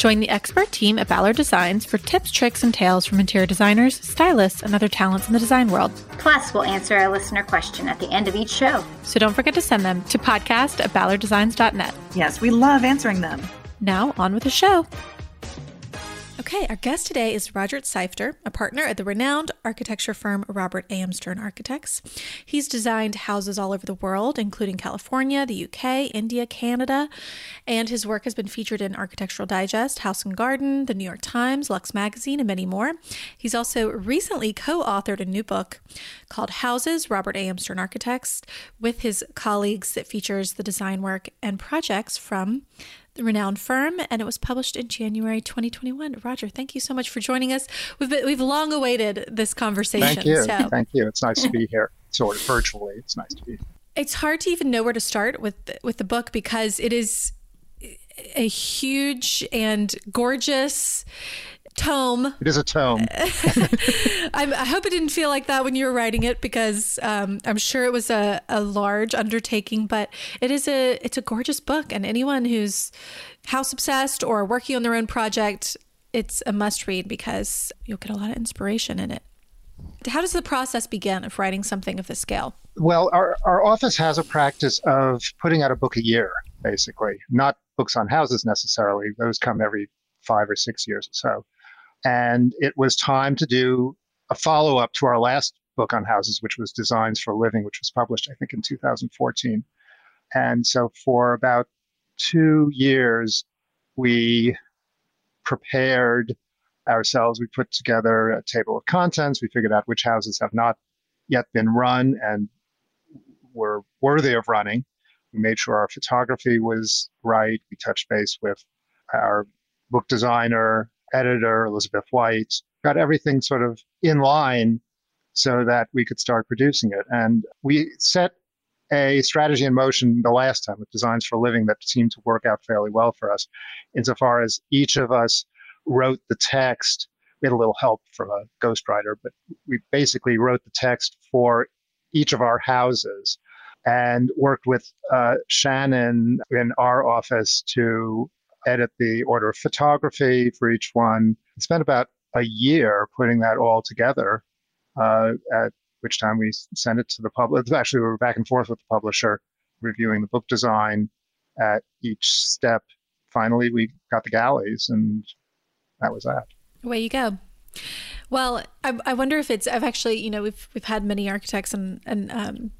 Join the expert team at Ballard Designs for tips, tricks, and tales from interior designers, stylists, and other talents in the design world. Plus, we'll answer a listener question at the end of each show. So don't forget to send them to podcast at ballarddesigns.net. Yes, we love answering them. Now, on with the show. Okay, our guest today is Roger Seifter, a partner at the renowned architecture firm Robert A.M. Stern Architects. He's designed houses all over the world, including California, the UK, India, Canada, and his work has been featured in Architectural Digest, House and Garden, the New York Times, Lux Magazine, and many more. He's also recently co authored a new book called Houses, Robert A.M. Stern Architects, with his colleagues that features the design work and projects from the renowned firm, and it was published in January 2021. Roger, thank you so much for joining us. We've been, we've long awaited this conversation. Thank you. So. Thank you. It's nice to be here, sort of virtually. It's nice to be. Here. It's hard to even know where to start with with the book because it is a huge and gorgeous tome. It is a tome. I hope it didn't feel like that when you were writing it because um, I'm sure it was a, a large undertaking, but it is a it's a gorgeous book, and anyone who's house obsessed or working on their own project, it's a must read because you'll get a lot of inspiration in it. How does the process begin of writing something of this scale? Well, our, our office has a practice of putting out a book a year, basically, not books on houses necessarily. Those come every five or six years or so. And it was time to do a follow up to our last book on houses, which was Designs for Living, which was published, I think, in 2014. And so for about two years, we prepared ourselves. We put together a table of contents. We figured out which houses have not yet been run and were worthy of running. We made sure our photography was right. We touched base with our book designer, editor, Elizabeth White, got everything sort of in line so that we could start producing it. And we set a strategy in motion the last time with Designs for Living that seemed to work out fairly well for us, insofar as each of us wrote the text. We had a little help from a ghostwriter, but we basically wrote the text for each of our houses and worked with uh, Shannon in our office to edit the order of photography for each one. I spent about a year putting that all together, uh, at which time we sent it to the public. Actually, we were back and forth with the publisher, reviewing the book design at each step. Finally, we got the galleys, and that was that. Away you go. Well, I, I wonder if it's. I've actually, you know, we've we've had many architects and and um,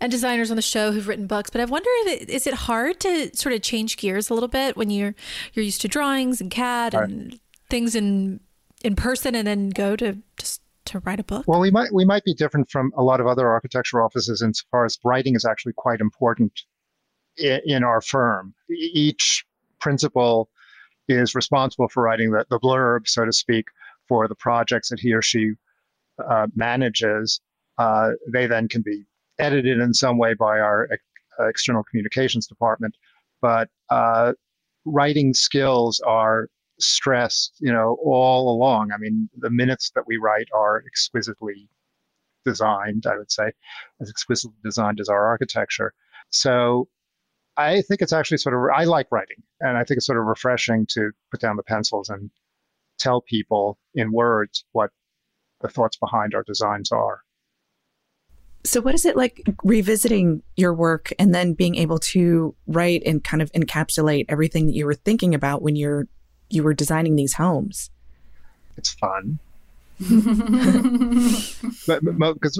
and designers on the show who've written books, but I wonder if it, is it hard to sort of change gears a little bit when you're you're used to drawings and CAD right. and things in in person, and then go to just to write a book? Well, we might we might be different from a lot of other architectural offices insofar as writing is actually quite important in, in our firm. Each principal is responsible for writing the, the blurb, so to speak, for the projects that he or she uh, manages. Uh, they then can be edited in some way by our uh, external communications department, but uh, writing skills are stressed, you know, all along. I mean, the minutes that we write are exquisitely designed, I would say, as exquisitely designed as our architecture. So I think it's actually sort of, I like writing, and I think it's sort of refreshing to put down the pencils and tell people in words what the thoughts behind our designs are. So, what is it like revisiting your work and then being able to write and kind of encapsulate everything that you were thinking about when you're you were designing these homes? It's fun. because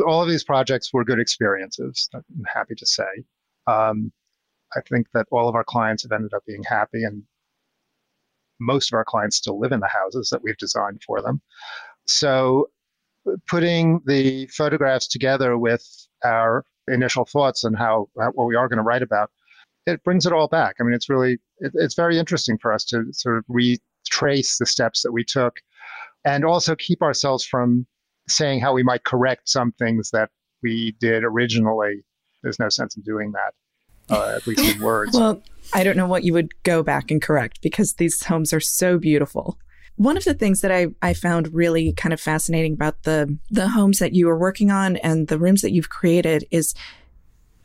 all of these projects were good experiences, I'm happy to say. Um, I think that all of our clients have ended up being happy, and most of our clients still live in the houses that we've designed for them. So putting the photographs together with our initial thoughts and how, what we are going to write about, it brings it all back. I mean, it's really it, it's very interesting for us to sort of retrace the steps that we took, and also keep ourselves from saying how we might correct some things that we did originally. There's no sense in doing that, uh, at least in words. well, I don't know what you would go back and correct because these homes are so beautiful. One of the things that I, I found really kind of fascinating about the the homes that you are working on and the rooms that you've created is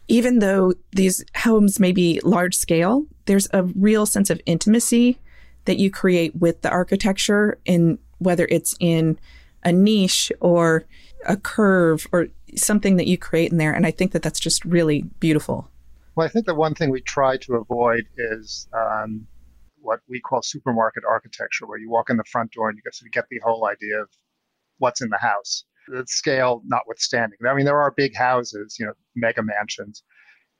even though these homes may be large scale, there's a real sense of intimacy that you create with the architecture in whether it's in a niche or a curve or something that you create in there. And I think that that's just really beautiful. Well, I think the one thing we try to avoid is um, what we call supermarket architecture, where you walk in the front door and you get, get the whole idea of what's in the house. The scale notwithstanding. I mean, there are big houses, you know, mega mansions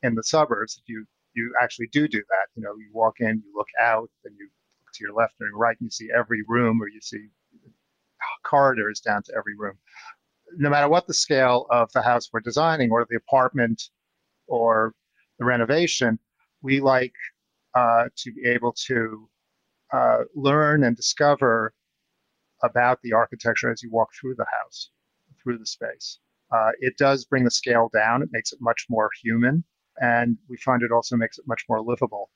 in the suburbs. If you you actually do do that. You know, you walk in, you look out, and you look to your left and your right, and you see every room, or you see corridors down to every room. No matter what the scale of the house we're designing, or the apartment, or the renovation, we like uh, to be able to uh, learn and discover about the architecture as you walk through the house, through the space. Uh, it does bring the scale down. It makes it much more human, and we find it also makes it much more livable.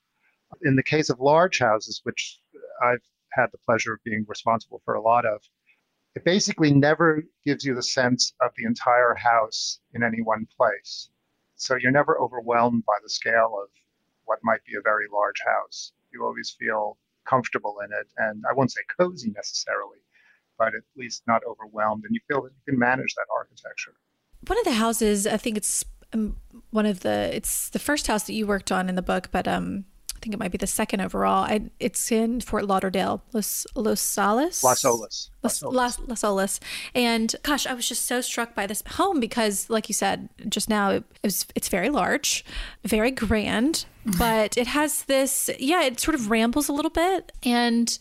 In the case of large houses, which I've had the pleasure of being responsible for a lot of, it basically never gives you the sense of the entire house in any one place. So you're never overwhelmed by the scale of what might be a very large house. You always feel comfortable in it, and I won't say cozy necessarily, but at least not overwhelmed, and you feel that you can manage that architecture. One of the houses, I think it's um, one of the, it's the first house that you worked on in the book, but um, I think it might be the second overall. I, it's in Fort Lauderdale, Los Los Salas. Las Olas. Las, Las, Las Olas. And gosh, I was just so struck by this home because, like you said just now, it, it was, it's very large, very grand, mm-hmm. but it has this, yeah, it sort of rambles a little bit. And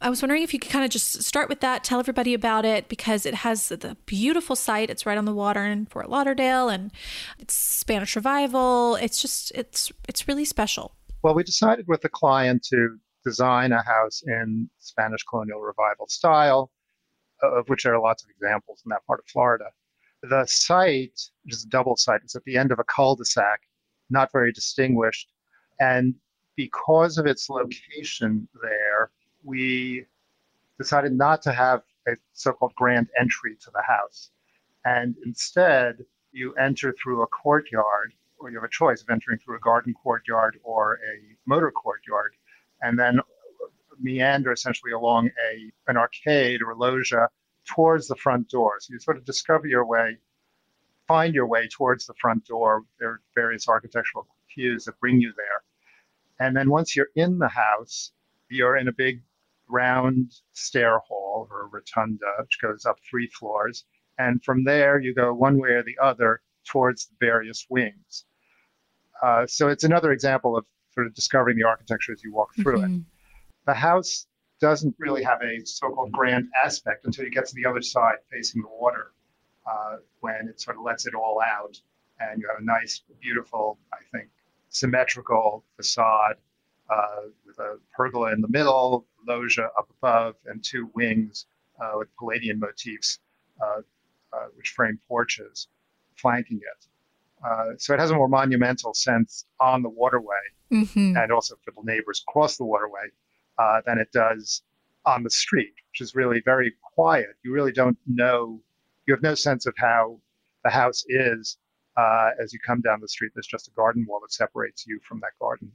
I was wondering if you could kind of just start with that, tell everybody about it because it has the beautiful site. It's right on the water in Fort Lauderdale and it's Spanish revival. It's just, it's, it's really special. Well, we decided with the client to design a house in Spanish colonial revival style, of which there are lots of examples in that part of Florida. The site, which is a double site, is at the end of a cul-de-sac, not very distinguished. And because of its location there, we decided not to have a so-called grand entry to the house. And instead, you enter through a courtyard or you have a choice of entering through a garden courtyard or a motor courtyard, and then meander essentially along a an arcade or a loggia towards the front door. So you sort of discover your way, find your way towards the front door. There are various architectural cues that bring you there. And then once you're in the house, you're in a big round stair hall or rotunda, which goes up three floors. And from there, you go one way or the other towards the various wings. Uh, so it's another example of sort of discovering the architecture as you walk through mm-hmm. it. The house doesn't really have a so-called grand aspect until you get to the other side facing the water, uh, when it sort of lets it all out, and you have a nice, beautiful, I think, symmetrical facade uh, with a pergola in the middle, loggia up above, and two wings uh, with Palladian motifs, uh, uh, which frame porches flanking it. Uh, so it has a more monumental sense on the waterway mm-hmm. and also for the neighbors across the waterway uh, than it does on the street, which is really very quiet. You really don't know, you have no sense of how the house is uh, as you come down the street. There's just a garden wall that separates you from that garden.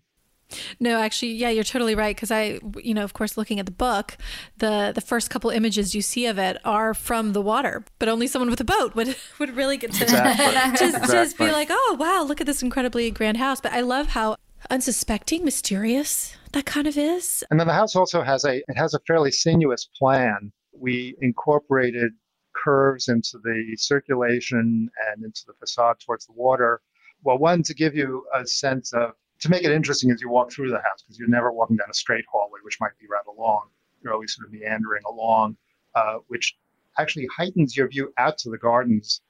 No, actually, yeah, you're totally right. Because I, you know, of course, looking at the book, the the first couple images you see of it are from the water, but only someone with a boat would would really get to exactly. just, exactly. just be like, oh wow, look at this incredibly grand house. But I love how unsuspecting, mysterious that kind of is. And then the house also has a it has a fairly sinuous plan. We incorporated curves into the circulation and into the facade towards the water. Well, one to give you a sense of to make it interesting as you walk through the house because you're never walking down a straight hallway, which might be rather long. You're always sort of meandering along, uh, which actually heightens your view out to the gardens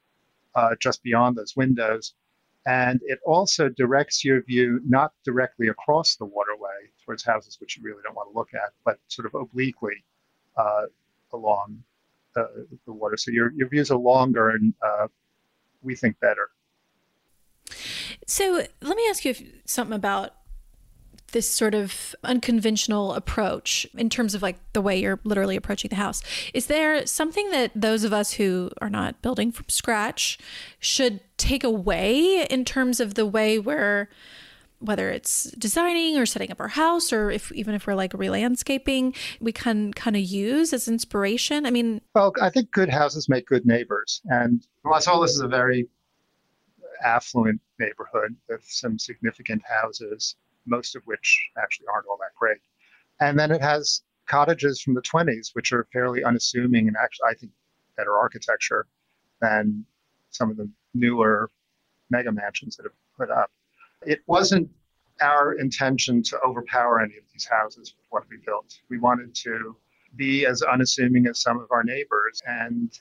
uh, just beyond those windows. And it also directs your view not directly across the waterway towards houses which you really don't want to look at, but sort of obliquely uh, along the, the, water. So your, your views are longer and uh, we think better. So let me ask you something about this sort of unconventional approach in terms of like the way you're literally approaching the house. Is there something that those of us who are not building from scratch should take away in terms of the way we're whether it's designing or setting up our house or if even if we're like re-landscaping we can kind of use as inspiration i mean well i think good houses make good neighbors and las olas is a very affluent neighborhood with some significant houses most of which actually aren't all that great. And then it has cottages from the 20s which are fairly unassuming and actually i think better architecture than some of the newer mega mansions that have put up. It wasn't our intention to overpower any of these houses with what we built. We wanted to be as unassuming as some of our neighbors. And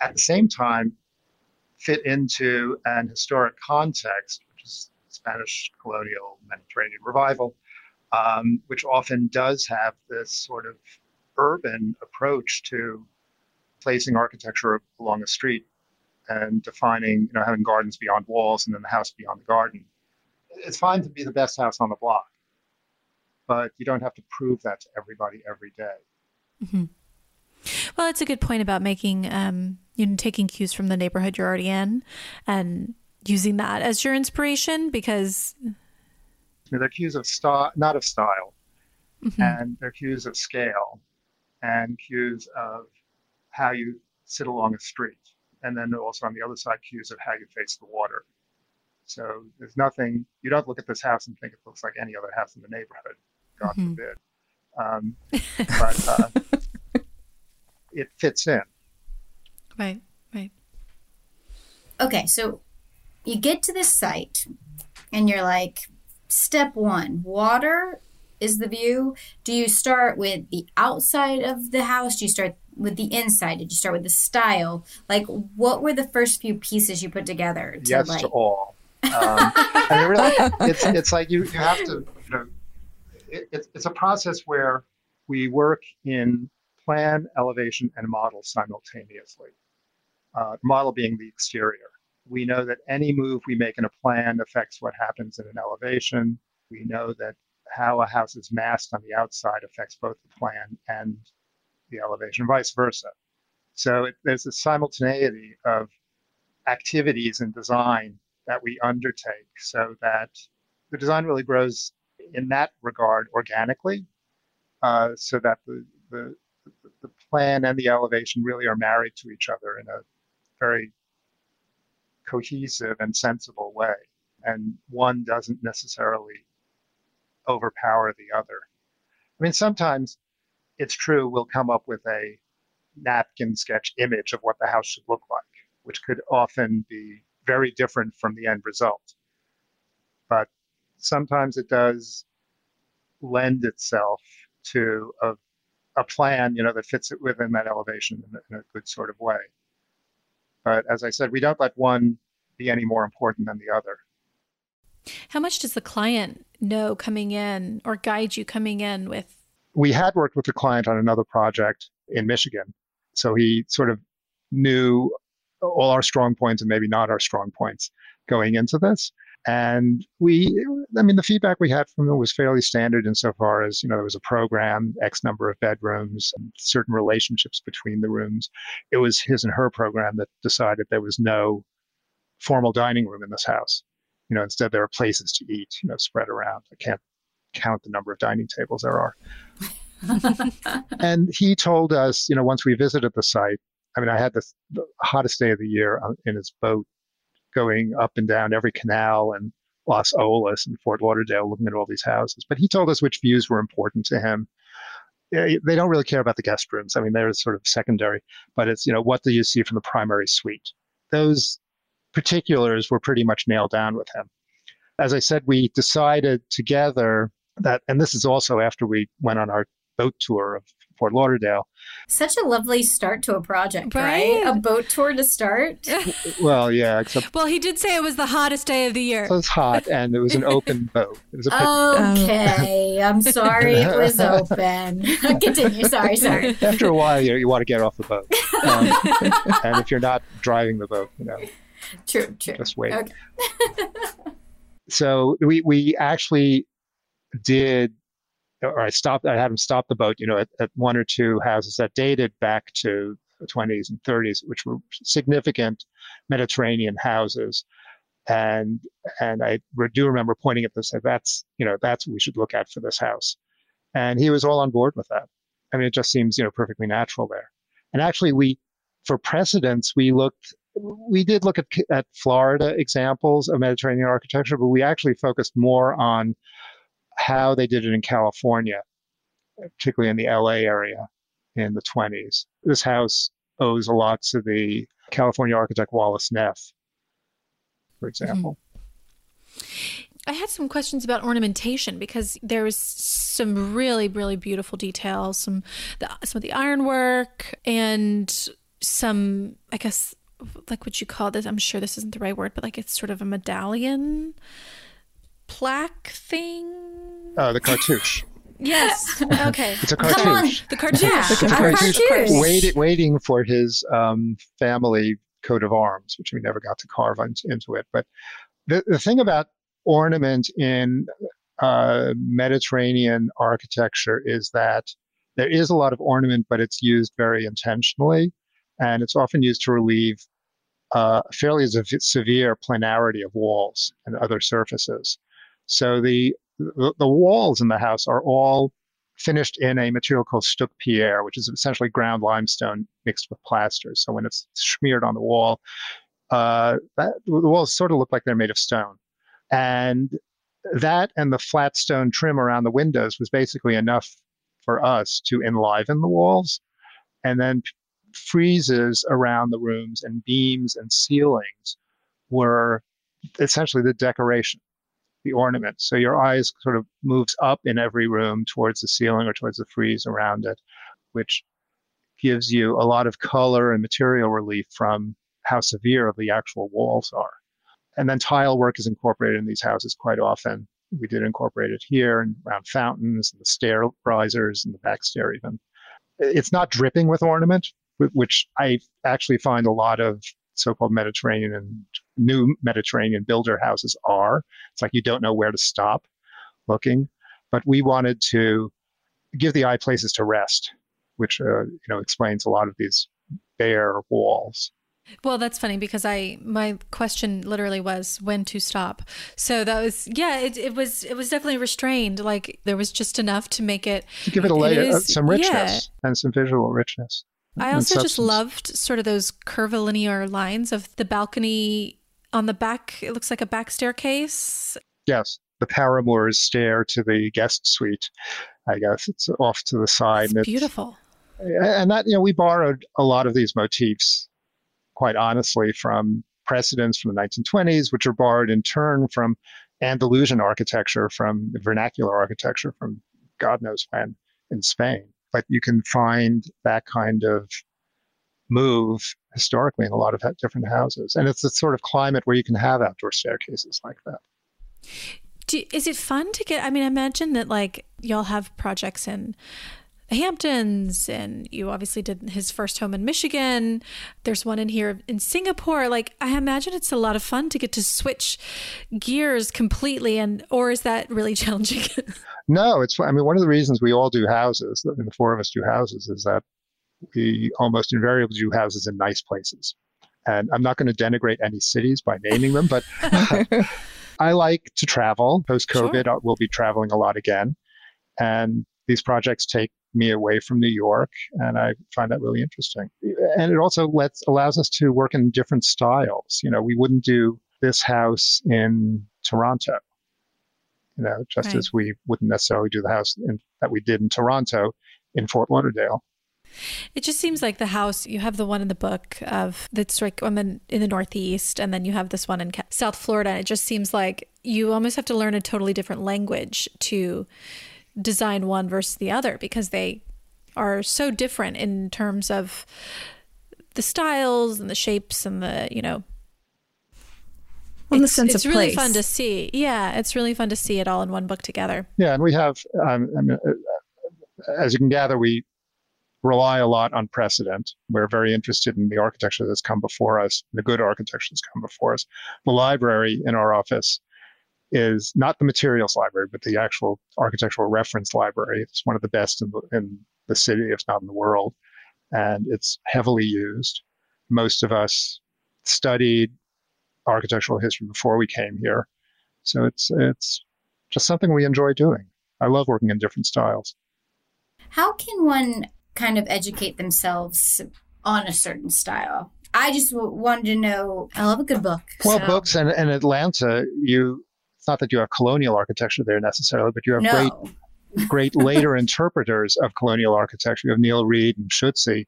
at the same time fit into an historic context, which is Spanish colonial Mediterranean revival, um, which often does have this sort of urban approach to placing architecture along a street and defining, you know, having gardens beyond walls and then the house beyond the garden it's fine to be the best house on the block, but you don't have to prove that to everybody every day. Mm-hmm. Well, it's a good point about making, um, you know, taking cues from the neighborhood you're already in and using that as your inspiration because they're cues of style, not of style, mm-hmm. and they're cues of scale and cues of how you sit along a street. And then also on the other side, cues of how you face the water. So there's nothing, you don't look at this house and think it looks like any other house in the neighborhood, God mm-hmm. forbid. Um, but uh, it fits in. Right, right. Okay, so you get to this site and you're like, step one, water is the view. Do you start with the outside of the house? Do you start with the inside? Did you start with the style? Like, what were the first few pieces you put together? To yes, like... to all. Um, and really, it's it's like you you have to you know it, it's it's a process where we work in plan, elevation, and model simultaneously. Uh, model being the exterior. We know that any move we make in a plan affects what happens in an elevation. We know that how a house is massed on the outside affects both the plan and the elevation, vice versa. So it, there's a simultaneity of activities in design that we undertake so that the design really grows in that regard organically, uh, so that the, the plan and the elevation really are married to each other in a very cohesive and sensible way. And one doesn't necessarily overpower the other. I mean, sometimes it's true we'll come up with a napkin sketch image of what the house should look like, which could often be very different from the end result. But sometimes it does lend itself to a, a plan, you know, that fits it within that elevation in a, in a good sort of way. But as I said, we don't let one be any more important than the other. How much does the client know coming in or guide you coming in with? We had worked with the client on another project in Michigan. So he sort of knew all our strong points and maybe not our strong points going into this. And we, I mean, the feedback we had from them was fairly standard insofar as, you know, there was a program, X number of bedrooms, certain relationships between the rooms. It was his and her program that decided there was no formal dining room in this house. You know, instead there are places to eat, you know, spread around. I can't count the number of dining tables there are. and he told us, you know, once we visited the site, I mean, I had the, the hottest day of the year uh, in his boat going up and down every canal and Las Olas and Fort Lauderdale looking at all these houses. But he told us which views were important to him. They don't really care about the guest rooms. I mean, they're sort of secondary, but it's, you know, what do you see from the primary suite? Those particulars were pretty much nailed down with him. As I said, we decided together that, and this is also after we went on our boat tour of Fort Lauderdale. Such a lovely start to a project, right? right? A boat tour to start. well, yeah. Except well, he did say it was the hottest day of the year. So it was hot, and it was an open boat. It was a okay. I'm sorry it was open. Continue. Sorry, sorry. After a while, you, you want to get off the boat, um, and if you're not driving the boat, you know. True. True. Just wait. Okay. so we we actually did, or I stopped, I had him stop the boat, you know, at, at one or two houses that dated back to the 20s and 30s, which were significant Mediterranean houses. And and I do remember pointing at this, that's you know that's what we should look at for this house, and he was all on board with that. I mean, it just seems you know perfectly natural there. And actually, we for precedents we looked we did look at, at Florida examples of Mediterranean architecture, but we actually focused more on how they did it in California, particularly in the LA area in the 20s. This house owes a lot to the California architect Wallace Neff, for example. Mm-hmm. I had some questions about ornamentation because there was some really, really beautiful details, some the, some of the ironwork and some, I guess, like what you call this. I'm sure this isn't the right word, but like it's sort of a medallion plaque thing. Oh, the cartouche. Yes. Okay. It's a cartouche. The cartouche. Yeah, It's a a cartouche. cartouche. Wait, waiting for his um, family coat of arms, which we never got to carve on, into it. But the, the thing about ornament in uh, Mediterranean architecture is that there is a lot of ornament, but it's used very intentionally, and it's often used to relieve uh, fairly severe planarity of walls and other surfaces. So the, the the walls in the house are all finished in a material called stuc pierre, which is essentially ground limestone mixed with plaster. So when it's smeared on the wall, uh, that, the walls sort of look like they're made of stone. And that and the flat stone trim around the windows was basically enough for us to enliven the walls. And then friezes around the rooms and beams and ceilings were essentially the decoration, the ornament. So your eyes sort of moves up in every room towards the ceiling or towards the frieze around it, which gives you a lot of color and material relief from how severe the actual walls are. And then tile work is incorporated in these houses quite often. We did incorporate it here and around fountains and the stair risers and the back stair even. It's not dripping with ornament, which I actually find a lot of so-called Mediterranean and new Mediterranean builder houses are. It's like you don't know where to stop looking. But we wanted to give the eye places to rest, which uh, you know explains a lot of these bare walls. Well, that's funny because I my question literally was when to stop. So that was yeah, it, it was it was definitely restrained. Like there was just enough to make it To give it a layer, uh, is- some richness yeah. and some visual richness. I also just loved sort of those curvilinear lines of the balcony on the back. It looks like a back staircase. Yes, the paramours stair to the guest suite. I guess it's off to the side. It's and beautiful. and that you know we borrowed a lot of these motifs quite honestly from precedents from the 1920s which are borrowed in turn from andalusian architecture from vernacular architecture from god knows when in spain but you can find that kind of move historically in a lot of different houses and it's the sort of climate where you can have outdoor staircases like that Do, is it fun to get? I mean, I imagine that like y'all have projects in Hamptons, and you obviously did his first home in Michigan. There's one in here in Singapore. Like, I imagine it's a lot of fun to get to switch gears completely. And or is that really challenging? No, it's. I mean, one of the reasons we all do houses, I mean, the four of us do houses, is that we almost invariably do houses in nice places. And I'm not going to denigrate any cities by naming them, but I like to travel. Post COVID, Sure. Uh, we'll be traveling a lot again, and these projects take me away from New York, and I find that really interesting. And it also lets allows us to work in different styles. You know, we wouldn't do this house in Toronto you know, just Right. as we wouldn't necessarily do the house in, that we did in Toronto in Fort Lauderdale. It just seems like the house you have the one in the book of that's like on the in the Northeast, and then you have this one in South Florida. And it just seems like you almost have to learn a totally different language to design one versus the other because they are so different in terms of the styles and the shapes and the you know. Well, the it's, sense it's of really place. fun to see. Yeah, it's really fun to see it all in one book together. Yeah, and we have, um, I mean, uh, as you can gather, we rely a lot on precedent. We're very interested in the architecture that's come before us, the good architecture that's come before us. The library in our office is not the materials library, but the actual architectural reference library. It's one of the best in the, in the city, if not in the world. And it's heavily used. Most of us studied architectural history before we came here. So it's, it's just something we enjoy doing. I love working in different styles. How can one kind of educate themselves on a certain style? I just w- wanted to know. I love a good book. Well, so- books and in Atlanta, you it's not that you have colonial architecture there necessarily, but you have No. great great later interpreters of colonial architecture. You have Neel Reid and Shutze,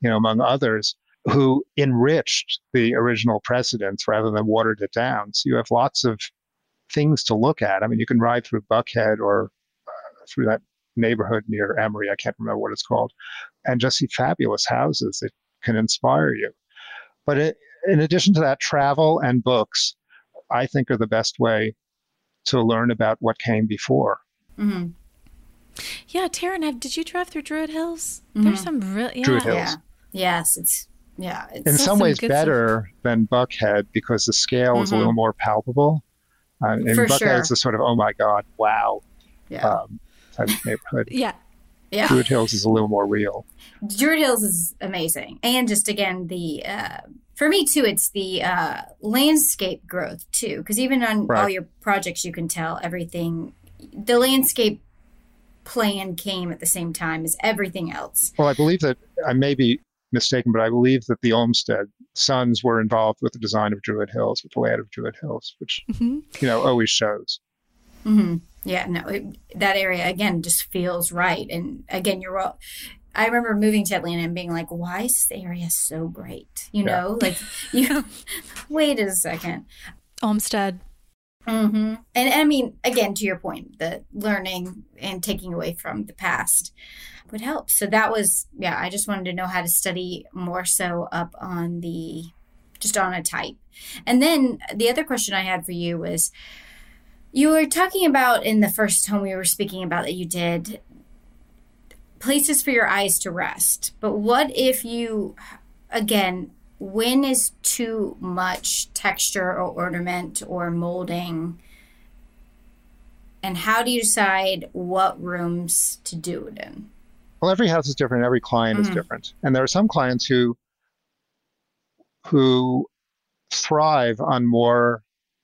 you know, among others, who enriched the original precedents rather than watered it down. So you have lots of things to look at. I mean, you can ride through Buckhead or uh, through that neighborhood near Emory. I can't remember what it's called, and just see fabulous houses that can inspire you. But it, in addition to that, travel and books, I think, are the best way to learn about what came before. Mhm. Yeah, Taryn, have, did you drive through Druid Hills? There's some real yeah. Druid Hills. Yeah. Yes, it's yeah. It's In some some ways, good better than Buckhead because the scale is a little more palpable. Uh, in For Buckhead, sure. it's a sort of, oh my God, wow yeah. um, type of neighborhood. Yeah. yeah. Druid Hills is a little more real. Druid Hills is amazing, and just again the uh, for me too, it's the uh, landscape growth too, because even on all your projects, you can tell everything. The landscape plan came at the same time as everything else. Well, I believe that I may be mistaken, but I believe that the Olmsted sons were involved with the design of Druid Hills, with the layout of Druid Hills, which Mhm. you know always shows. hmm Yeah, no, it, that area again just feels right, and again, you're all. I remember moving to Atlanta and being like, "Why is this area so great?" You Yeah. know, like you. wait a second. Olmsted. hmm And I mean, again, to your point, the learning and taking away from the past would help. So that was, yeah, I just wanted to know how to study more so up on the, just on a type. And then the other question I had for you was you were talking about in the first home we were speaking about that you did places for your eyes to rest. But what if you, again, when is too much texture or ornament or molding? And how do you decide what rooms to do it in? Well, every house is different. Every client is Mhm. different, and there are some clients who who thrive on more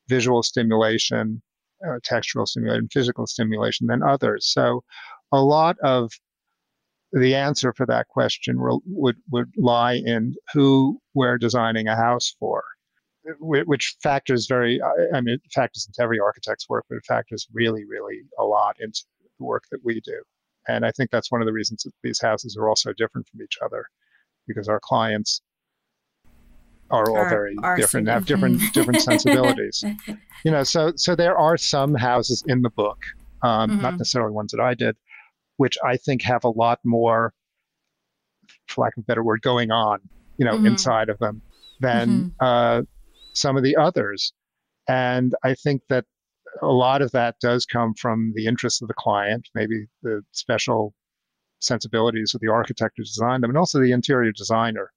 visual stimulation, uh, textural stimulation, physical stimulation than others. So, a lot of the answer for that question will, would would lie in who we're designing a house for, which factors very. I mean, it factors into every architect's work, but it factors really, really a lot into the work that we do. And I think that's one of the reasons that these houses are all so different from each other, because our clients are all Are- very are different, have different different sensibilities. You know, so so there are some houses in the book, um, not Mhm. necessarily ones that I did, which I think have a lot more, for lack of a better word, going on, you know, Mhm. inside of them than uh, some of the others. And I think that a lot of that does come from the interest of the client, maybe the special sensibilities of the architect who designed them, and also the interior designer,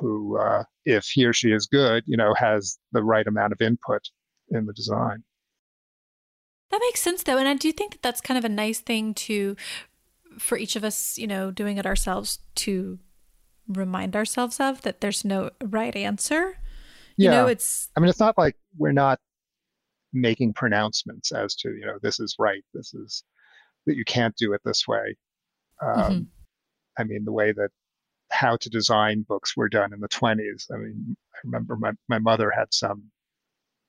who, uh, if he or she is good, you know, has the right amount of input in the design. That makes sense though. And I do think that that's kind of a nice thing to, for each of us, you know, doing it ourselves to remind ourselves of that there's no right answer. You Yeah. know, it's, I mean, it's not like we're not making pronouncements as to, you know, this is right, this is that you can't do it this way. Um, Mhm. I mean, the way that how to design books were done in the 20s. I mean, I remember my, my mother had some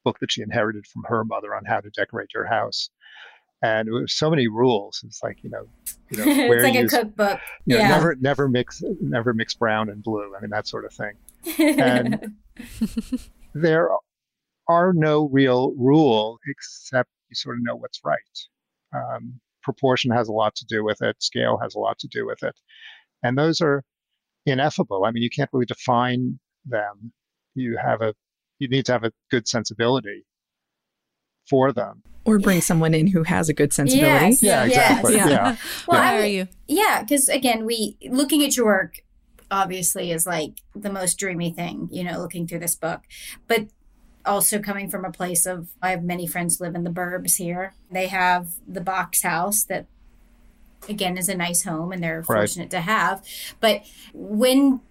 book that she inherited from her mother on how to decorate your house. And it was so many rules. It's like, you know, you know it's like a cookbook. you know, yeah. never never mix never mix brown and blue. I mean, that sort of thing. and- there are no real rule except you sort of know what's right. Um, proportion has a lot to do with it. Scale has a lot to do with it. And those are ineffable. I mean, you can't really define them. You have a, you need to have a good sensibility for them. Or bring someone in who has a good sensibility. Yes. Yeah, Yes. exactly. Yeah. Yeah. Well, why I are you? Yeah, because again, we looking at your work obviously is like the most dreamy thing, you know, looking through this book. But also coming from a place of I have many friends live in the burbs here. They have the box house that again is a nice home and they're Right. fortunate to have. But when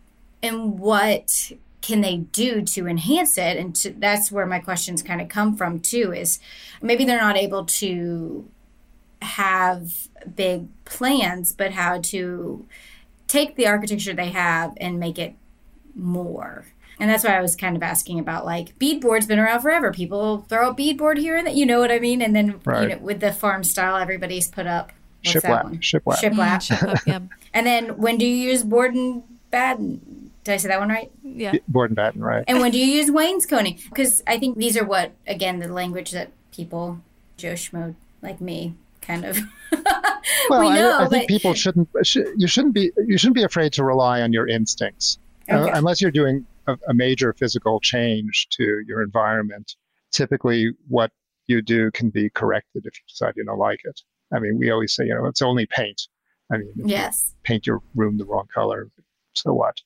and what can they do to enhance it? And to, that's where my questions kind of come from too. Is maybe they're not able to have big plans, but how to take the architecture they have and make it more. And that's why I was kind of asking about like beadboard's been around forever. People throw a beadboard here and that, you know what I mean. And then Right. you know with the farm style, everybody's put up what's Shiplap. Shiplap. Shiplap. Yeah. And then when do you use board and batten? Did I say that one right? Yeah. Board and batten, right? And when do you use wainscoting? Because I think these are what, again, the language that people, Joe Schmo like me, kind of. Well, we I- know, I, think but people shouldn't. sh- You shouldn't be. You shouldn't be afraid to rely on your instincts, Uh, unless you're doing a, a major physical change to your environment. Typically, what you do can be corrected if you decide you don't like it. I mean, we always say, you know, it's only paint. I mean, if you yes, paint your room the wrong color, so what?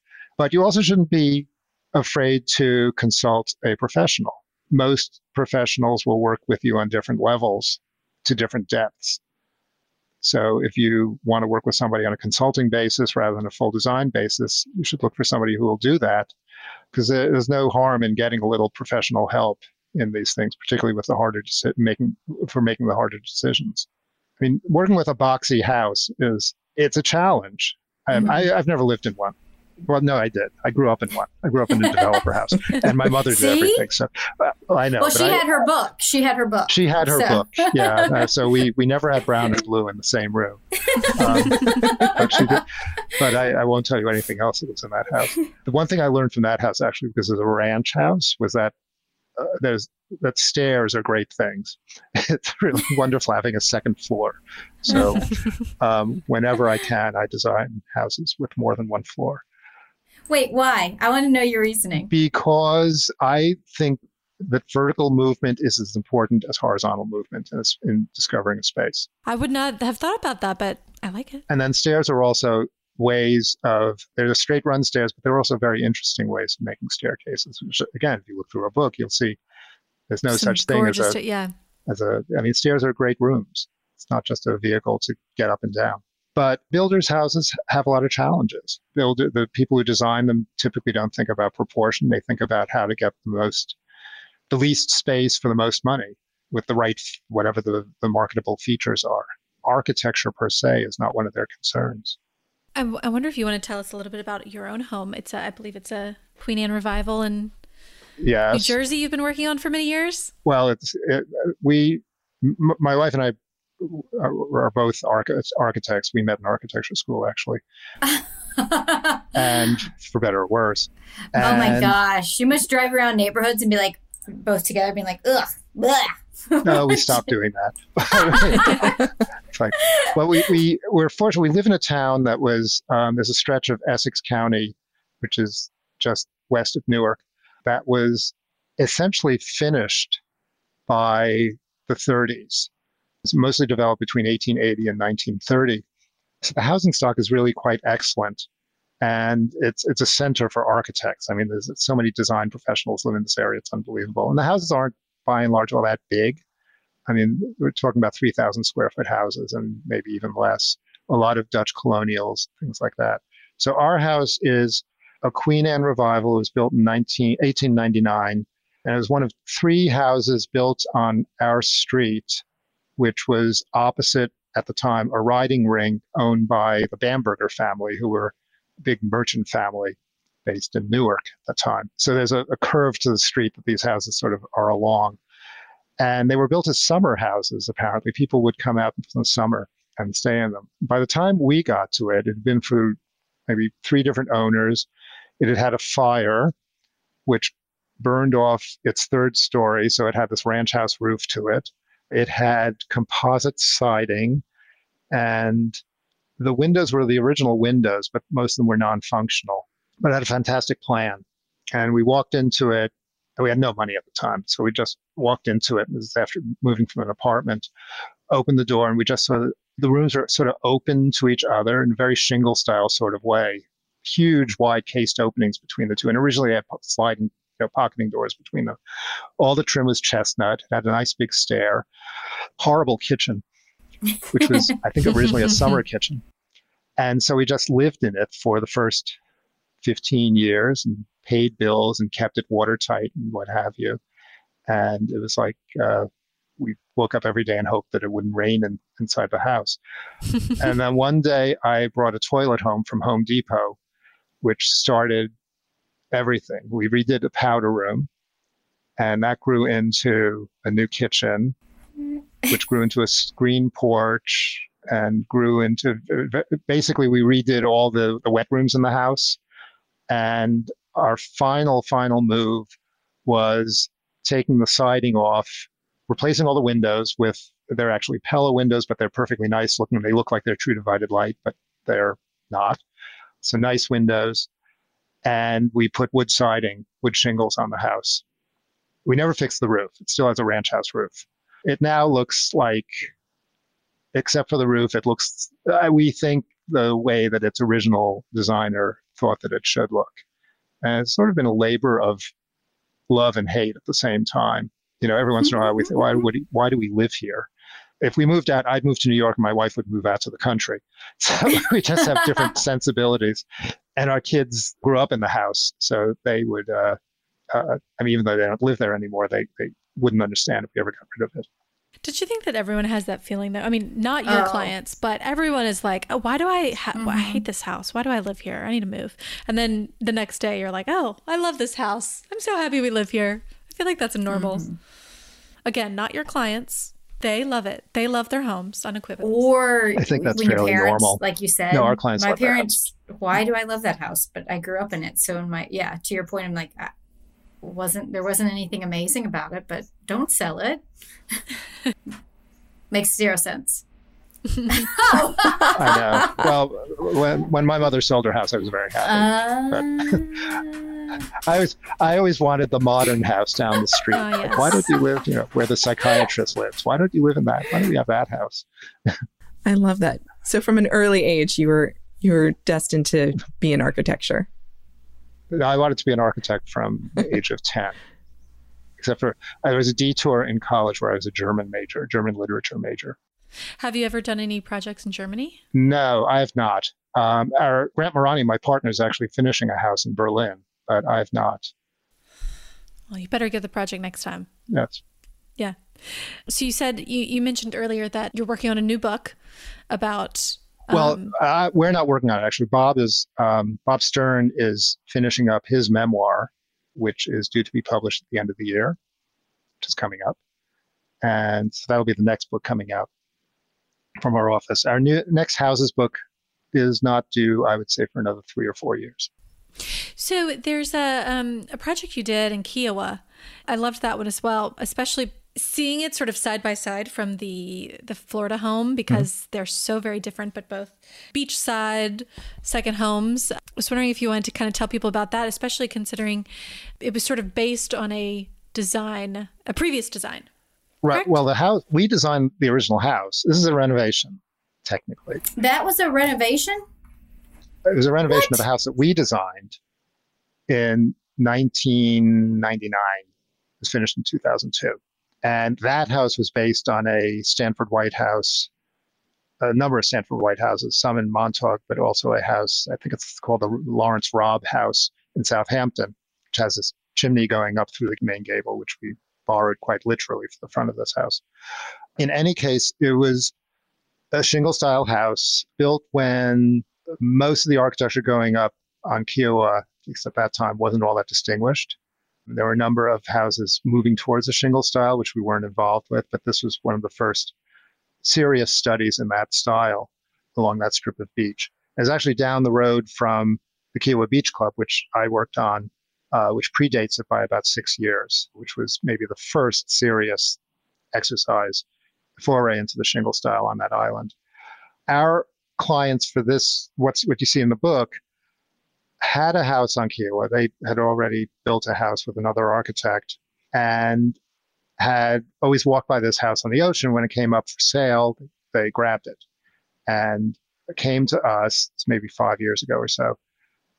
But you also shouldn't be afraid to consult a professional. Most professionals will work with you on different levels to different depths. So if you want to work with somebody on a consulting basis rather than a full design basis, you should look for somebody who will do that because there's no harm in getting a little professional help in these things, particularly with the harder deci- making for making the harder decisions. I mean, working with a boxy house is it's a challenge. Mhm. I, I've never lived in one. Well, no, I did. I grew up in one. I grew up in a developer house, and my mother did everything. So uh, I know. well, she I- had her book. She had her book. she had her So- book. Yeah. Uh, so we, we never had brown and blue in the same room. Um, but but I, I won't tell you anything else that was in that house. The one thing I learned from that house, actually, because it's a ranch house, was that uh, there's that stairs are great things. It's really wonderful having a second floor. So um, whenever I can, I design houses with more than one floor Wait, why? I want to know your reasoning. because I think that vertical movement is as important as horizontal movement in, in discovering a space. I would not have thought about that, but I like it. And then stairs are also ways of there's a straight run stairs, but there are also very interesting ways of making staircases. Which, again, if you look through a book, you'll see there's no Some such thing as a sta- yeah. as a. I mean, stairs are great rooms. It's not just a vehicle to get up and down. But builders' houses have a lot of challenges. Builder, the people who design them typically don't think about proportion. They think about how to get the most, the least space for the most money with the right, whatever the, the marketable features are. Architecture per se is not one of their concerns. I, w- I wonder if you want to tell us a little bit about your own home. It's a, I believe it's a Queen Anne revival in New Jersey. You've been working on for many years. Well, it's it, we, m- my wife and I are, are both arch- architects. We met in architecture school actually, and for better or worse. Oh my gosh. You must drive around neighborhoods and be like, both together, being like, ugh, bleh. No, we stopped doing that. it's like, well, we, we, we're fortunate. We live in a town that was, um, there's a stretch of Essex County, which is just west of Newark, that was essentially finished by the 30s. It's mostly developed between 1880 and 1930. So the housing stock is really quite excellent. And it's it's a center for architects. I mean, there's so many design professionals live in this area. It's unbelievable. And the houses aren't by and large all that big. I mean, we're talking about 3,000 square foot houses and maybe even less. A lot of Dutch colonials, things like that. So our house is a Queen Anne revival. It was built in 19, 1899, and it was one of three houses built on our street, which was opposite at the time a riding ring owned by the Bamberger family, who were a big merchant family based in Newark at the time. So there's a, a curve to the street that these houses sort of are along. And they were built as summer houses, apparently. People would come out in the summer and stay in them. By the time we got to it, it had been through maybe three different owners. It had had a fire, which burned off its third story. So it had this ranch house roof to it. It had composite siding, and the windows were the original windows, but most of them were non functional. But it had a fantastic plan. And we walked into it we had no money at the time. So we just walked into it. This is after moving from an apartment, opened the door, and we just saw that the rooms are sort of open to each other in a very shingle style sort of way. Huge, wide cased openings between the two. And originally I had sliding know, pocketing doors between them. All the trim was chestnut. It had a nice big stair. Horrible kitchen, which was, I think, originally a summer kitchen. And so we just lived in it for the first 15 years and paid bills and kept it watertight and what have you. And it was like uh, we woke up every day and hoped that it wouldn't rain in, inside the house. and then one day I brought a toilet home from Home Depot, which started everything. We redid the powder room, and that grew into a new kitchen, which grew into a screen porch and grew into basically we redid all the, the wet rooms in the house. And our final, final move was taking the siding off, replacing all the windows with they're actually Pella windows, but they're perfectly nice looking. They look like they're true divided light, but they're not. So nice windows. And we put wood siding, wood shingles on the house. We never fixed the roof. It still has a ranch house roof. It now looks like, except for the roof, it looks, uh, we think, the way that its original designer thought that it should look. And it's sort of been a labor of love and hate at the same time. You know, every once in a while we think, why would why do we live here? If we moved out, I'd move to New York, and my wife would move out to the country. So we just have different sensibilities. And our kids grew up in the house, so they would. Uh, uh, I mean, even though they don't live there anymore, they they wouldn't understand if we ever got rid of it. Did you think that everyone has that feeling though? I mean, not your oh. clients, but everyone is like, "Oh, why do I ha- mm-hmm. I hate this house? Why do I live here? I need to move." And then the next day you're like, "Oh, I love this house. I'm so happy we live here." I feel like that's a normal. Mm-hmm. Again, not your clients. They love it. They love their homes unequivocally. Or I think that's fairly parents, normal. Like you said, no, our clients. My parents. Why do I love that house? But I grew up in it, so in my yeah. To your point, I'm like, wasn't there wasn't anything amazing about it, but don't sell it. Makes zero sense. I know. Well, when when my mother sold her house, I was very happy. Uh... I was I always wanted the modern house down the street. Oh, yes. Why don't you live, you know, where the psychiatrist lives? Why don't you live in that? Why don't you have that house? I love that. So from an early age, you were you were destined to be in architecture. I wanted to be an architect from the age of ten except for there was a detour in college where I was a German major, German literature major. Have you ever done any projects in Germany? No, I have not. Um, our Grant Marani, my partner, is actually finishing a house in Berlin, but I have not. Well, you better get the project next time. Yes. Yeah. So you said you, you mentioned earlier that you're working on a new book about. Um, well, uh, we're not working on it actually. Bob is um, Bob Stern is finishing up his memoir, which is due to be published at the end of the year, which is coming up. And so that'll be the next book coming out from our office. Our new next houses book is not due, I would say, for another three or four years. So there's a um, a project you did in Kiawah. I loved that one as well, especially seeing it sort of side by side from the the Florida home because mm-hmm. they're so very different, but both beachside second homes. I was wondering if you wanted to kind of tell people about that, especially considering it was sort of based on a design, a previous design. Right. Correct? Well, the house we designed the original house. This is a renovation, technically. That was a renovation. It was a renovation what? of a house that we designed in 1999. It was finished in 2002. And that house was based on a Stanford White House, a number of Stanford White Houses, some in Montauk, but also a house, I think it's called the Lawrence Robb House in Southampton, which has this chimney going up through the main gable, which we borrowed quite literally for the front of this house. In any case, it was a shingle style house built when most of the architecture going up on Kiawah, at that time, wasn't all that distinguished. There were a number of houses moving towards a shingle style, which we weren't involved with, but this was one of the first serious studies in that style along that strip of beach. It's actually down the road from the Kiawah Beach Club, which I worked on, uh, which predates it by about six years, which was maybe the first serious exercise foray into the shingle style on that island. Our clients for this, what's what you see in the book, had a house on Kiawah. They had already built a house with another architect and had always walked by this house on the ocean. When it came up for sale, they grabbed it and came to us maybe five years ago or so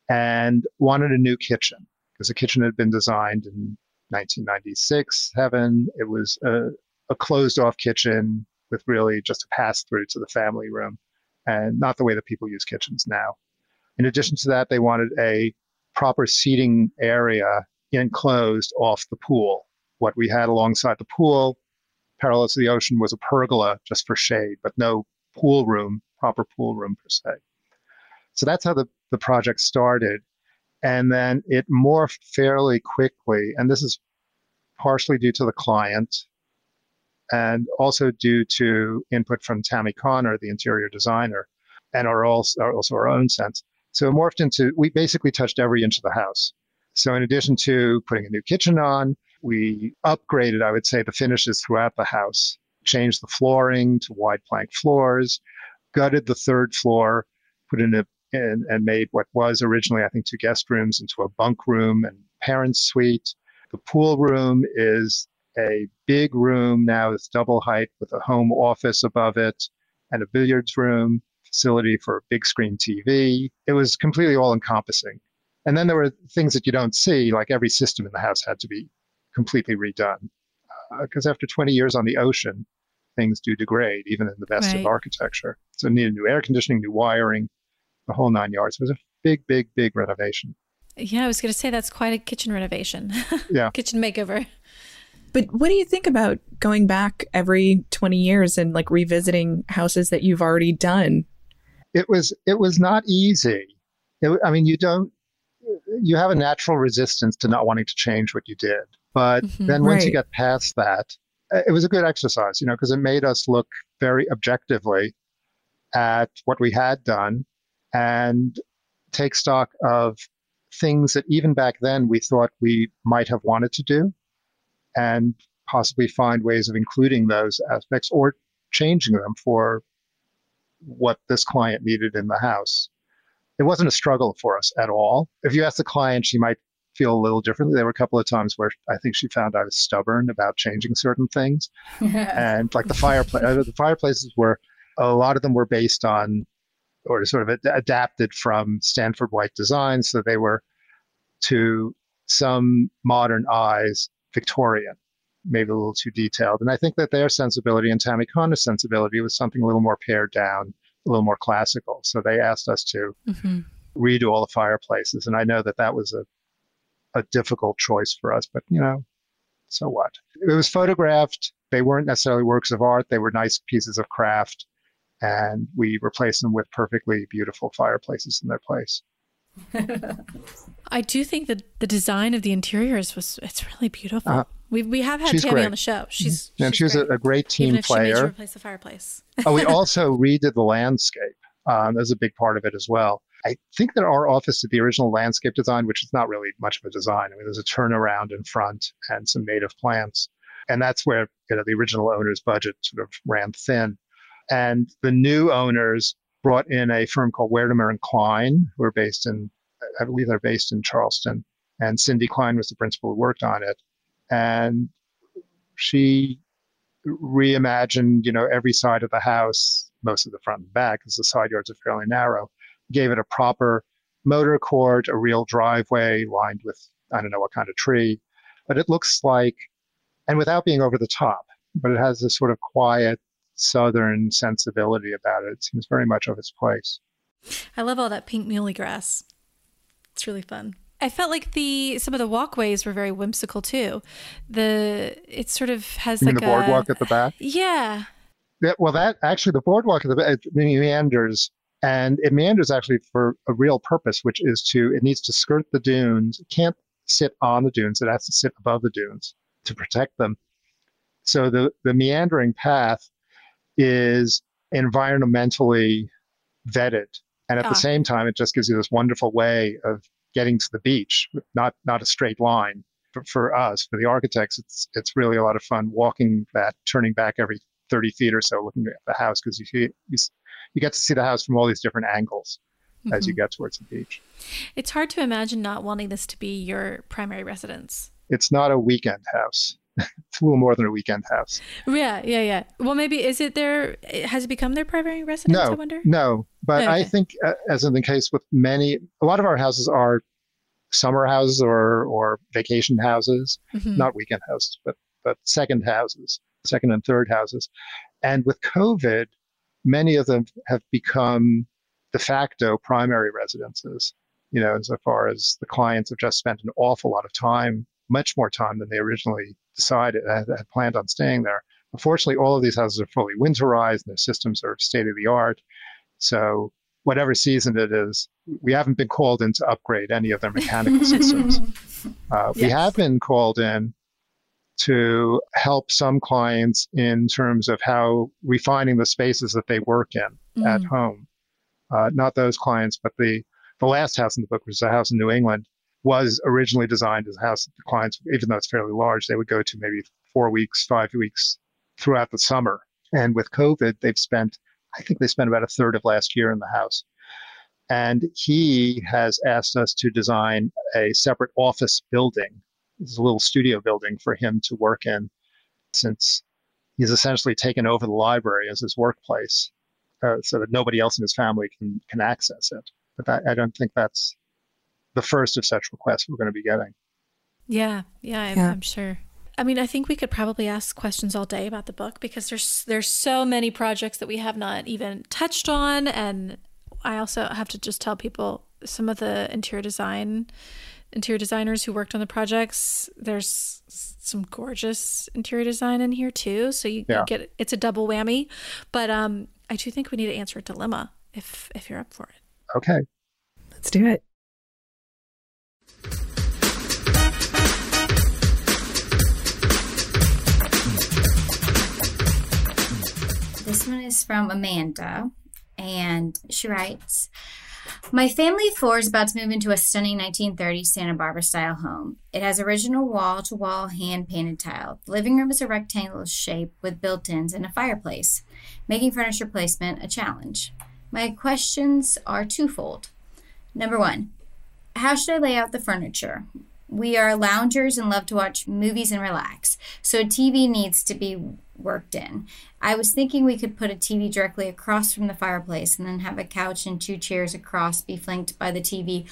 and wanted a new kitchen because the kitchen had been designed in 1996, seven. It was a, a closed off kitchen with really just a pass through to the family room and not the way that people use kitchens now. In addition to that, they wanted a proper seating area enclosed off the pool. What we had alongside the pool, parallel to the ocean, was a pergola just for shade, but no pool room, proper pool room per se. So that's how the, the project started. And then it morphed fairly quickly. And this is partially due to the client and also due to input from Tammy Connor, the interior designer, and our also, also our own sense. So it morphed into, we basically touched every inch of the house. So in addition to putting a new kitchen on, we upgraded, I would say, the finishes throughout the house, changed the flooring to wide plank floors, gutted the third floor, put in a and, and made what was originally, I think, two guest rooms into a bunk room and parents' suite. The pool room is a big room now it's double height with a home office above it and a billiards room, facility for a big screen TV. It was completely all encompassing. And then there were things that you don't see, like every system in the house had to be completely redone. Because uh, after 20 years on the ocean, things do degrade, even in the best right. of architecture. So it needed new air conditioning, new wiring, the whole nine yards. It was a big, big, big renovation. Yeah, I was going to say that's quite a kitchen renovation. yeah. kitchen makeover. But what do you think about going back every 20 years and like revisiting houses that you've already done? It was it was not easy. It, I mean, you don't you have a natural resistance to not wanting to change what you did. But mm-hmm, then once right. you get past that, it was a good exercise, you know, because it made us look very objectively at what we had done and take stock of things that even back then we thought we might have wanted to do and possibly find ways of including those aspects or changing them for what this client needed in the house. It wasn't a struggle for us at all. If you ask the client, she might feel a little differently. There were a couple of times where I think she found I was stubborn about changing certain things. and like the fireplace, uh, the fireplaces were, a lot of them were based on or sort of ad- adapted from Stanford White designs. So they were to some modern eyes Victorian, maybe a little too detailed. And I think that their sensibility and Tammy Connor's sensibility was something a little more pared down, a little more classical. So they asked us to mm-hmm. redo all the fireplaces. And I know that that was a, a difficult choice for us, but you know, so what? It was photographed. They weren't necessarily works of art. They were nice pieces of craft. And we replace them with perfectly beautiful fireplaces in their place. I do think that the design of the interiors was it's really beautiful. Uh, we we have had Tammy great. on the show. She's and she's, great. A, a, great team Even if player. She made replace the fireplace. oh, we also redid the landscape. Um, that's a big part of it as well. I think that our office did the original landscape design, which is not really much of a design. I mean, there's a turnaround in front and some native plants, and that's where you know the original owner's budget sort of ran thin. And the new owners brought in a firm called Wertimer and Cline, who are based in, I believe they're based in Charleston. And Cindy Cline was the principal who worked on it. And she reimagined, you know, every side of the house, most of the front and back, because the side yards are fairly narrow, gave it a proper motor court, a real driveway lined with, I don't know what kind of tree. But it looks like, and without being over the top, but it has this sort of quiet southern sensibility about it. It seems very much of its place. I love all that pink muhly grass. It's really fun. I felt like the some of the walkways were very whimsical too. The it sort of has you like the boardwalk at the back. Yeah. Yeah. Well, that actually the boardwalk at the back meanders, and it meanders actually for a real purpose, which is to it needs to skirt the dunes. It can't sit on the dunes. It has to sit above the dunes to protect them. So the the meandering path is environmentally vetted. And at ah. the same time, it just gives you this wonderful way of getting to the beach, not not a straight line. But for us, for the architects, it's it's really a lot of fun walking that, turning back every 30 feet or so, looking at the house because you see you, you get to see the house from all these different angles mm-hmm. as you mm-hmm. get towards the beach. It's hard to imagine not wanting this to be your primary residence. It's not a weekend house. It's a little more than a weekend house. Yeah, yeah, yeah. Well, maybe is it there? Has it become their primary residence? No, I wonder. No, but okay. I think, uh, as in the case with many, a lot of our houses are summer houses or or vacation houses, Mhm. not weekend houses, but but second houses, second and third houses. And with COVID, many of them have become de facto primary residences. You know, insofar as the clients have just spent an awful lot of time, much more time than they originally decided had, had planned on staying there. Unfortunately, all of these houses are fully winterized, and their systems are state of the art. So whatever season it is, we haven't been called in to upgrade any of their mechanical systems. Uh, We have been called in to help some clients in terms of how refining the spaces that they work in at Mm. home. Uh, not those clients, but the the last house in the book, which is a house in New England, was originally designed as a house that the clients, even though it's fairly large, they would go to maybe four weeks, five weeks throughout the summer. And with COVID, they've spent, I think they spent about a third of last year in the house. And he has asked us to design a separate office building. It's a little studio building for him to work in since he's essentially taken over the library as his workplace uh, so that nobody else in his family can, can access it. But that, I don't think that's the first of such requests we're going to be getting. Yeah, yeah, I'm, Yeah. I'm sure. I mean, I think we could probably ask questions all day about the book because there's there's so many projects that we have not even touched on, and I also have to just tell people some of the interior design interior designers who worked on the projects. There's some gorgeous interior design in here too, so you, you Yeah. get it's a double whammy. But um, I do think we need to answer a dilemma if if you're up for it. Okay. Let's do it. This one is from Amanda, and she writes My family of four is about to move into a stunning 1930s Santa Barbara style home. It has original wall to wall hand painted tile. The living room is a rectangular shape with built ins and a fireplace, making furniture placement a challenge. My questions are twofold. Number one, how should I lay out the furniture? We are loungers and love to watch movies and relax, so TV needs to be worked in. I was thinking we could put a TV directly across from the fireplace and then have a couch and two chairs across be flanked by the TV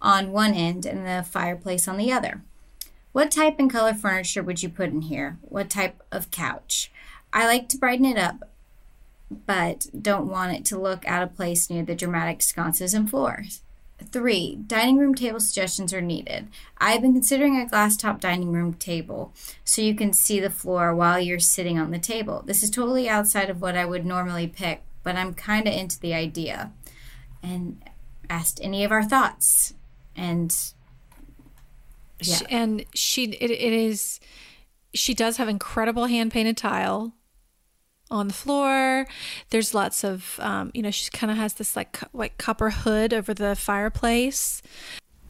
on one end and the fireplace on the other. What type and color furniture would you put in here? What type of couch? I like to brighten it up, but don't want it to look out of place near the dramatic sconces and floors. Three, dining room table suggestions are needed. I've been considering a glass top dining room table so you can see the floor while you're sitting on the table. This is totally outside of what I would normally pick, but I'm kind of into the idea. And asked any of our thoughts. And Yeah. She, and she it, it is she does have incredible hand painted tile on the floor. There's lots of um, you know she kind of has this like co- like copper hood over the fireplace.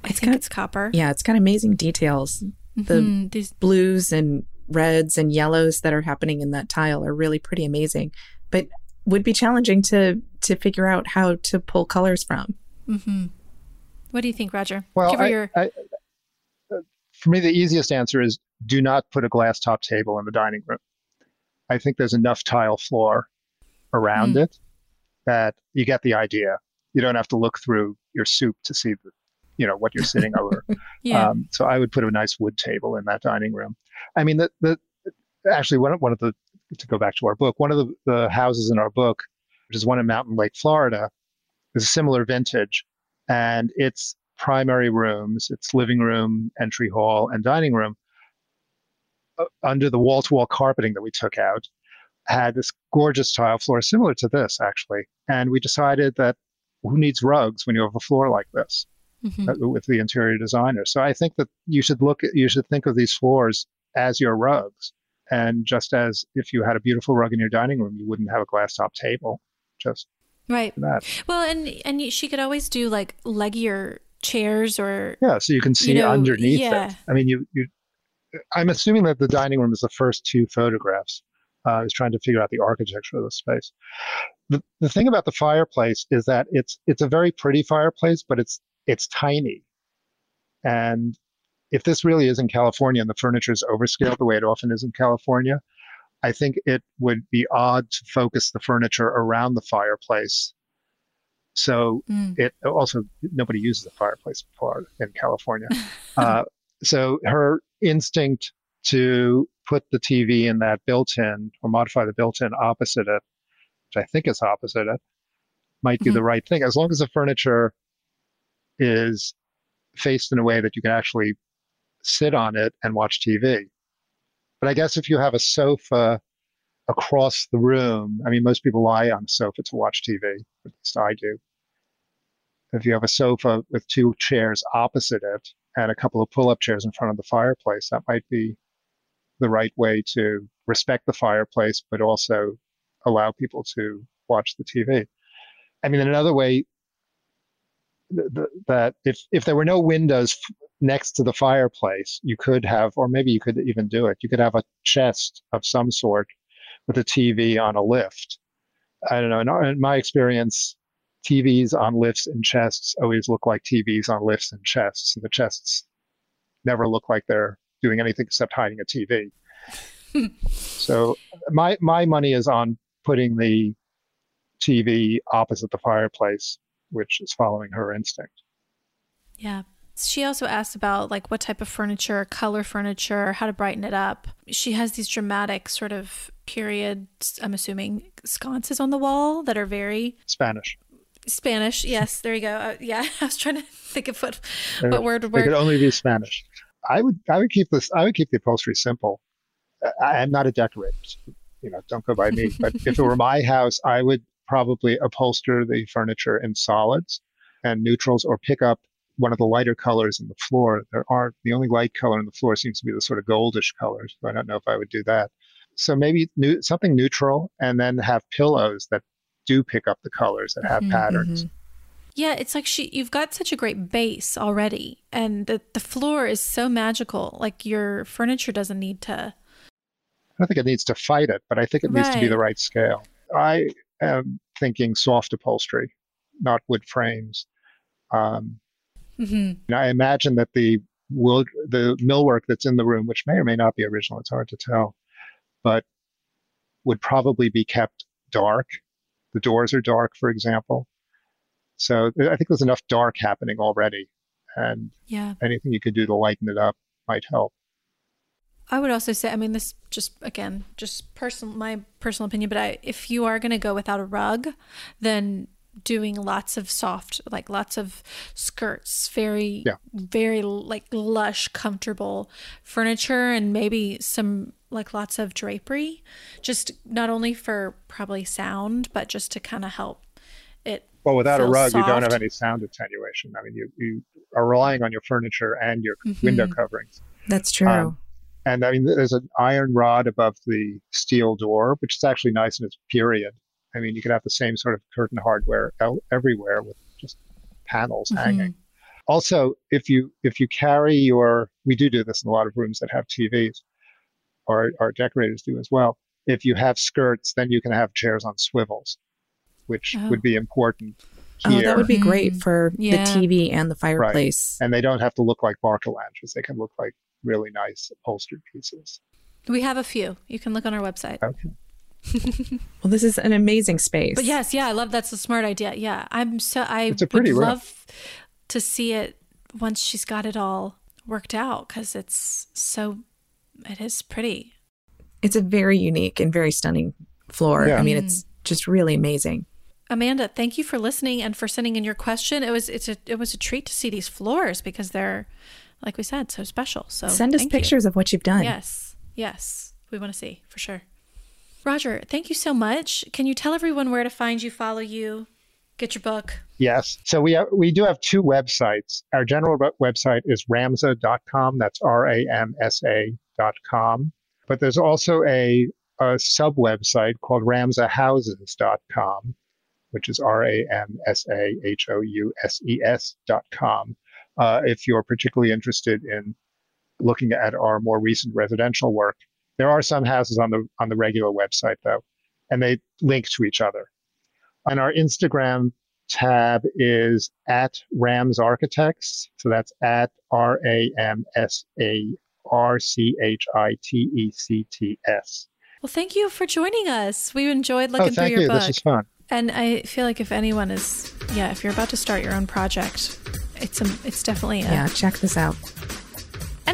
I think got- it's copper. Yeah, it's got amazing details. The Mhm, these blues and reds and yellows that are happening in that tile are really pretty amazing, but would be challenging to to figure out how to pull colors from. Mm-hmm. What do you think, Roger? Well, Give her I, your I, uh, for me, the easiest answer is do not put a glass top table in the dining room. I think there's enough tile floor around Hmm. it that you get the idea. You don't have to look through your soup to see the, you know, what you're sitting over. yeah. Um, so I would put a nice wood table in that dining room. I mean, the, the actually one of, one of the to go back to our book, one of the, the houses in our book, which is one in Mountain Lake, Florida, is a similar vintage, and its primary rooms, its living room, entry hall, and dining room, under the wall-to-wall carpeting that we took out, had this gorgeous tile floor similar to this actually, and we decided that who needs rugs when you have a floor like this? Mhm. uh, with the interior designer. So I think that you should look at, you should think of these floors as your rugs. And just as if you had a beautiful rug in your dining room, you wouldn't have a glass top table. Just Right. that. Well, and and she could always do like leggier chairs or Yeah. So you can see know, underneath yeah. it. I mean, you, you, I'm assuming that the dining room is the first two photographs. Uh, I was trying to figure out the architecture of the space. The, the thing about the fireplace is that it's, it's a very pretty fireplace, but it's, it's tiny. And if this really is in California and the furniture is overscaled the way it often is in California, I think it would be odd to focus the furniture around the fireplace So Mm. it also nobody uses a fireplace part in California. uh, so her instinct to put the TV in that built-in or modify the built-in opposite it, which I think is opposite it, might be Mhm. the right thing as long as the furniture is faced in a way that you can actually sit on it and watch TV. But I guess if you have a sofa across the room, I mean, most people lie on a sofa to watch TV, at least I do. If you have a sofa with two chairs opposite it and a couple of pull up chairs in front of the fireplace, that might be the right way to respect the fireplace, but also allow people to watch the TV. I mean, another way th- th- that if, if there were no windows next to the fireplace, you could have, or maybe you could even do it, you could have a chest of some sort with a TV on a lift. I don't know. In, in my experience, TVs on lifts and chests always look like TVs on lifts and chests. And the chests never look like they're doing anything except hiding a TV. so my my money is on putting the TV opposite the fireplace, which is following her instinct. Yeah. She also asked about like what type of furniture, color furniture, how to brighten it up. She has these dramatic sort of period, I'm assuming, sconces on the wall that are very Spanish. Spanish. Yes, there you go. Uh, yeah, I was trying to think of what what word They word. could only be Spanish. I would I would keep this I would keep the upholstery simple. I, I'm not a decorator. so, You know, don't go by me. But if it were my house, I would probably upholster the furniture in solids and neutrals or pick up one of the lighter colors in the floor. There aren't the only light color in the floor seems to be the sort of goldish colors. So I don't know if I would do that. So maybe new, something neutral and then have pillows that do pick up the colors that have Mhm, patterns. Yeah, it's like she you've got such a great base already and the the floor is so magical. Like your furniture doesn't need to I don't think it needs to fight it, but I think it needs to be the Right. right scale. I am thinking soft upholstery, not wood frames. Um, Mhm. and I imagine that the wood, the millwork that's in the room, which may or may not be original, it's hard to tell, but would probably be kept dark. The doors are dark, for example. So I think there's enough dark happening already, and Yeah. anything you could do to lighten it up might help. I would also say, I mean, this just again, just personal, my personal opinion, but I, if you are going to go without a rug, then doing lots of soft, like lots of skirts, very, Yeah. very like lush, comfortable furniture, and maybe some like lots of drapery, just not only for probably sound, but just to kind of help it. Well, without a feel rug, you don't have any sound attenuation. I mean, you, you are relying on your furniture and your window Mhm. coverings. That's true. Um, And I mean, there's an iron rod above the steel door, which is actually nice in its period. I mean, you could have the same sort of curtain hardware el- everywhere with just panels Mm-hmm. hanging. Also, if you if you carry your, we do do this in a lot of rooms that have TVs, or our decorators do as well. If you have skirts, then you can have chairs on swivels, which Oh. would be important oh, here. that would be great Mm, for yeah. the TV and the fireplace. and they don't have to look like barca lounges. They can look like really nice upholstered pieces. We have a few. You can look on our website. Okay. Well, this is an amazing space. But yes, yeah, I love that's a smart idea. Yeah, I'm so I It's a pretty would room. love to see it once she's got it all worked out because it's so it is pretty. It's a very unique and very stunning floor. Yeah. I mean, it's mm. just really amazing. Amanda, thank you for listening and for sending in your question. It was it's a it was a treat to see these floors because they're like we said so special. So Send us thank you. pictures of what you've done. Yes, yes, we want to see for sure. Roger, thank you so much. Can you tell everyone where to find you, follow you, get your book? Yes. So we have, we do have two websites. Our general website is ramsa.com. That's R A M S A.com. But there's also a, a sub website called ramsahouses.com, which is R A M S A H O U S E S.com. Uh, if you're particularly interested in looking at our more recent residential work, there are some houses on the on the regular website though, and they link to each other. And our Instagram tab is at Rams Architects. So that's at R A M S A R C H I T E C T S. Well, thank you for joining us. We enjoyed Oh, looking through thank your you. book. This is fun. And I feel like if anyone is, yeah, if you're about to start your own project, it's a, it's definitely a, Yeah, check this out.